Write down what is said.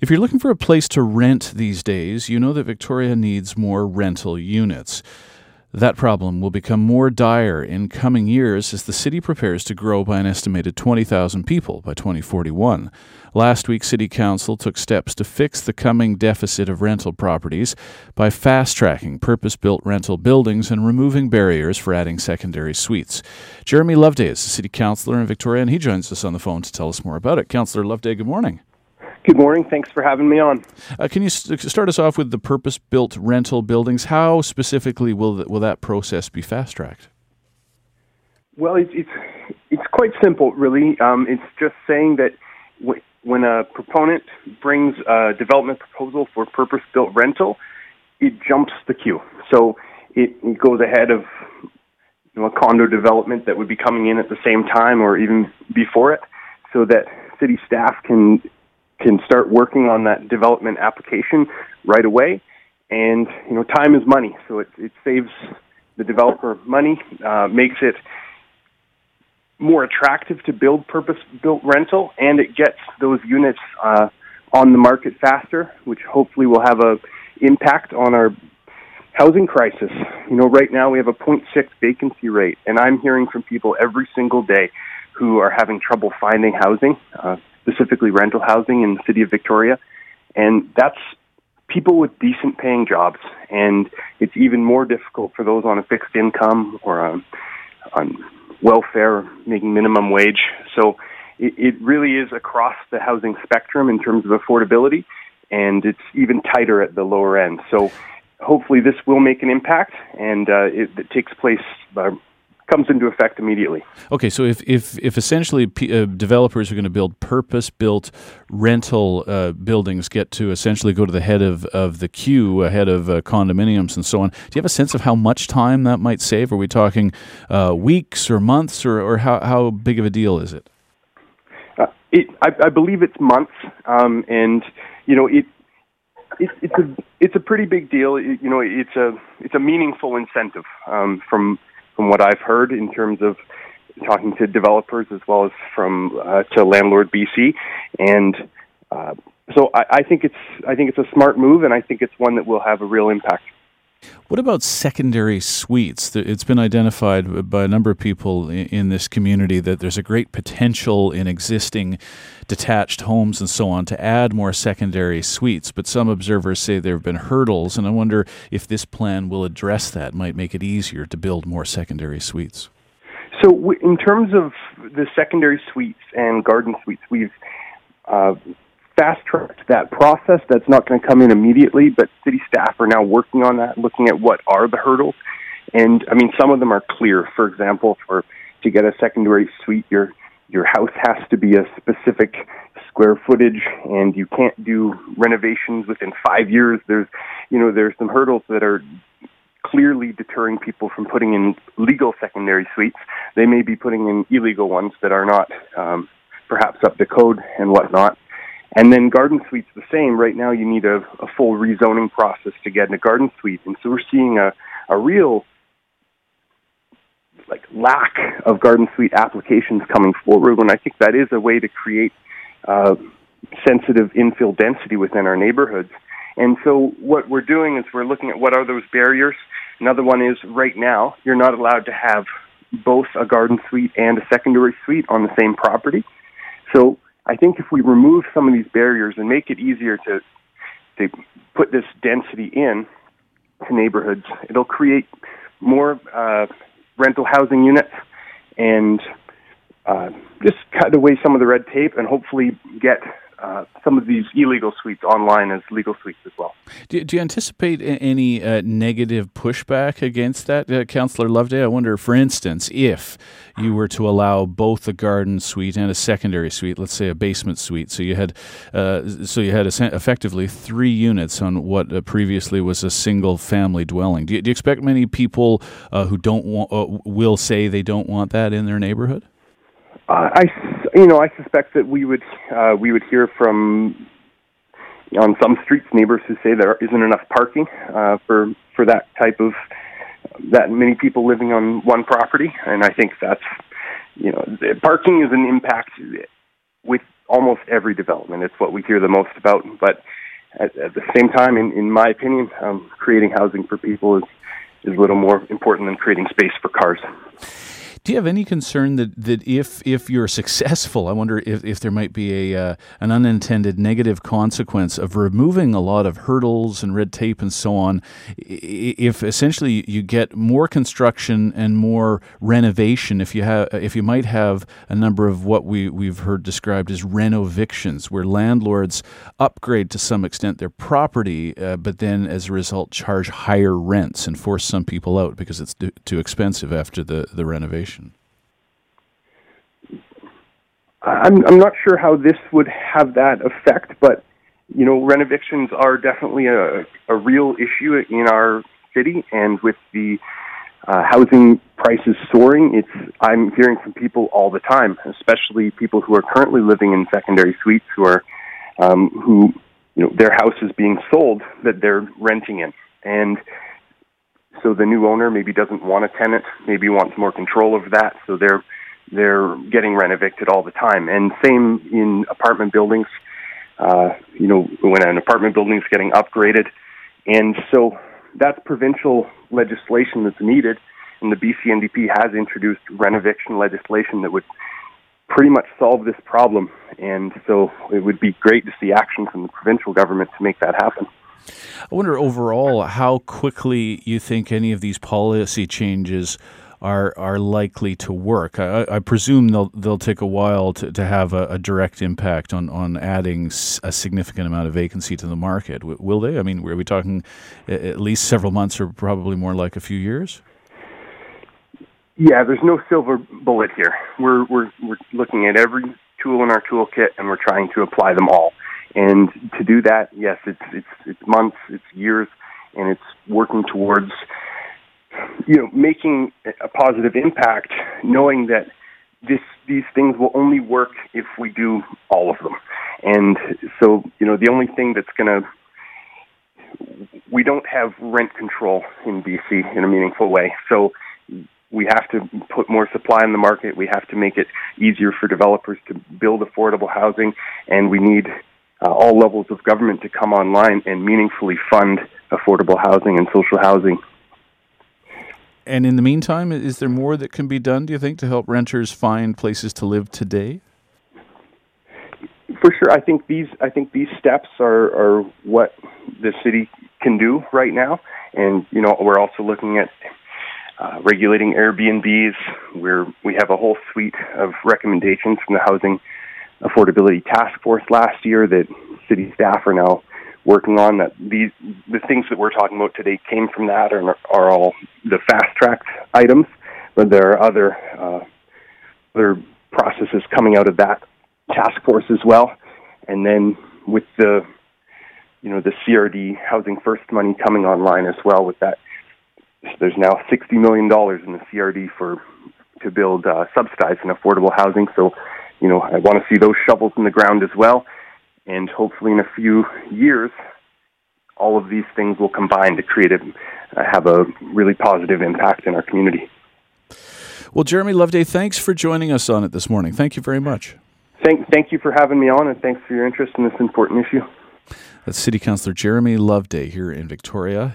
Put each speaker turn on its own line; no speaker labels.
If you're looking for a place to rent these days, you know that Victoria needs more rental units. That problem will become more dire in coming years as the city prepares to grow by an estimated 20,000 people by 2041. Last week, City Council took steps to fix the coming deficit of rental properties by fast tracking purpose built rental buildings and removing barriers for adding secondary suites. Jeremy Loveday is the City Councillor in Victoria, and he joins us on the phone to tell us more about it. Councillor Loveday, good morning.
Good morning. Thanks for having me on.
Uh, can you st- start us off with the purpose-built rental buildings? How specifically will th- will that process be fast-tracked?
Well, it's it's, it's quite simple, really. Um, it's just saying that w- when a proponent brings a development proposal for purpose-built rental, it jumps the queue. So it, it goes ahead of you know, a condo development that would be coming in at the same time or even before it, so that city staff can can start working on that development application right away. And you know, time is money, so it, it saves the developer money, uh, makes it more attractive to build purpose-built rental, and it gets those units uh, on the market faster, which hopefully will have a impact on our housing crisis. You know, right now we have a 0.6 vacancy rate, and I'm hearing from people every single day who are having trouble finding housing. Uh, specifically rental housing in the city of Victoria. And that's people with decent paying jobs. And it's even more difficult for those on a fixed income or on, on welfare, making minimum wage. So it, it really is across the housing spectrum in terms of affordability, and it's even tighter at the lower end. So hopefully this will make an impact, and uh, it, it takes place uh, comes into effect immediately.
Okay, so if if, if essentially p- uh, developers are going to build purpose built rental uh, buildings, get to essentially go to the head of, of the queue ahead of uh, condominiums and so on, do you have a sense of how much time that might save? Are we talking uh, weeks or months, or, or how, how big of a deal is it?
Uh, it I, I, believe it's months, um, and you know it. It, it's a it's a pretty big deal. It, you know, it's a it's a meaningful incentive um, from from what I've heard in terms of talking to developers as well as from uh, to landlord BC, and uh, so I, I think it's I think it's a smart move, and I think it's one that will have a real impact.
What about secondary suites? It's been identified by a number of people in this community that there's a great potential in existing detached homes and so on to add more secondary suites. But some observers say there have been hurdles, and I wonder if this plan will address that, might make it easier to build more secondary suites.
So, in terms of the secondary suites and garden suites, we've uh, fast tracked that process. That's not going to come in immediately, but city staff are now working on that, looking at what are the hurdles. And I mean, some of them are clear. For example, for to get a secondary suite, your your house has to be a specific square footage, and you can't do renovations within five years. There's, you know, there's some hurdles that are clearly deterring people from putting in legal secondary suites. They may be putting in illegal ones that are not um, perhaps up to code and whatnot. And then garden suites the same. Right now, you need a, a full rezoning process to get in a garden suite, and so we're seeing a, a real like lack of garden suite applications coming forward. When I think that is a way to create uh, sensitive infill density within our neighborhoods. And so what we're doing is we're looking at what are those barriers. Another one is right now you're not allowed to have both a garden suite and a secondary suite on the same property. So I think if we remove some of these barriers and make it easier to to put this density in to neighborhoods, it'll create more uh, rental housing units and uh, just cut away some of the red tape and hopefully get uh, some of these illegal suites online as legal suites as well.
Do, do you anticipate any uh, negative pushback against that, uh, Councillor Loveday? I wonder, for instance, if you were to allow both a garden suite and a secondary suite, let's say a basement suite, so you had uh, so you had effectively three units on what uh, previously was a single family dwelling. Do you, do you expect many people uh, who don't want will say they don't want that in their neighborhood?
I, you know, I suspect that we would uh, we would hear from on some streets neighbors who say there isn't enough parking uh, for for that type of that many people living on one property, and I think that's you know parking is an impact with almost every development. It's what we hear the most about. But at, at the same time, in, in my opinion, um, creating housing for people is, is a little more important than creating space for cars.
Do you have any concern that, that if if you're successful, I wonder if, if there might be a uh, an unintended negative consequence of removing a lot of hurdles and red tape and so on? If essentially you get more construction and more renovation, if you have if you might have a number of what we we've heard described as renovictions, where landlords upgrade to some extent their property, uh, but then as a result charge higher rents and force some people out because it's too expensive after the the renovation.
I'm, I'm not sure how this would have that effect, but you know, renovictions are definitely a, a real issue in our city, and with the uh, housing prices soaring, it's I'm hearing from people all the time, especially people who are currently living in secondary suites who are um, who you know their house is being sold that they're renting in, and so the new owner maybe doesn't want a tenant, maybe wants more control of that, so they're they're getting renovicted all the time. And same in apartment buildings. Uh, you know, when an apartment building is getting upgraded, and so that's provincial legislation that's needed. And the BC NDP has introduced renoviction legislation that would pretty much solve this problem. And so it would be great to see action from the provincial government to make that happen.
I wonder overall how quickly you think any of these policy changes are are likely to work. I, I, presume they'll they'll take a while to, to have a, a, direct impact on, on adding a significant amount of vacancy to the market. Will they? I mean, are we talking at least several months, or probably more like a few years?
Yeah, there's no silver bullet here. We're we're we're looking at every tool in our toolkit, and we're trying to apply them all. And to do that, yes, it's it's it's months, it's years, and it's working towards you know making a positive impact, knowing that this these things will only work if we do all of them. And so, you know, the only thing that's going to we don't have rent control in BC in a meaningful way. So we have to put more supply in the market. We have to make it easier for developers to build affordable housing, and we need uh, all levels of government to come online and meaningfully fund affordable housing and social housing.
And in the meantime, is there more that can be done, do you think, to help renters find places to live today?
For sure, I think these I think these steps are, are what the city can do right now, and you know we're also looking at uh, regulating Airbnbs. Where we have a whole suite of recommendations from the Housing Affordability Task Force last year that city staff are now working on. That these the things that we're talking about today came from that, and are, are all the fast tracked items. But there are other uh, other processes coming out of that task force as well. And then with the you know the CRD Housing First money coming online as well, with that there's now sixty million dollars in the CRD for to build uh, subsidized and affordable housing. So you know, I want to see those shovels in the ground as well. And hopefully, in a few years, all of these things will combine to create a, uh, have a really positive impact in our community.
Well, Jeremy Loveday, thanks for joining us on it this morning. Thank you very much.
Thank, thank you for having me on, and thanks for your interest in this important issue.
That's City Councillor Jeremy Loveday here in Victoria.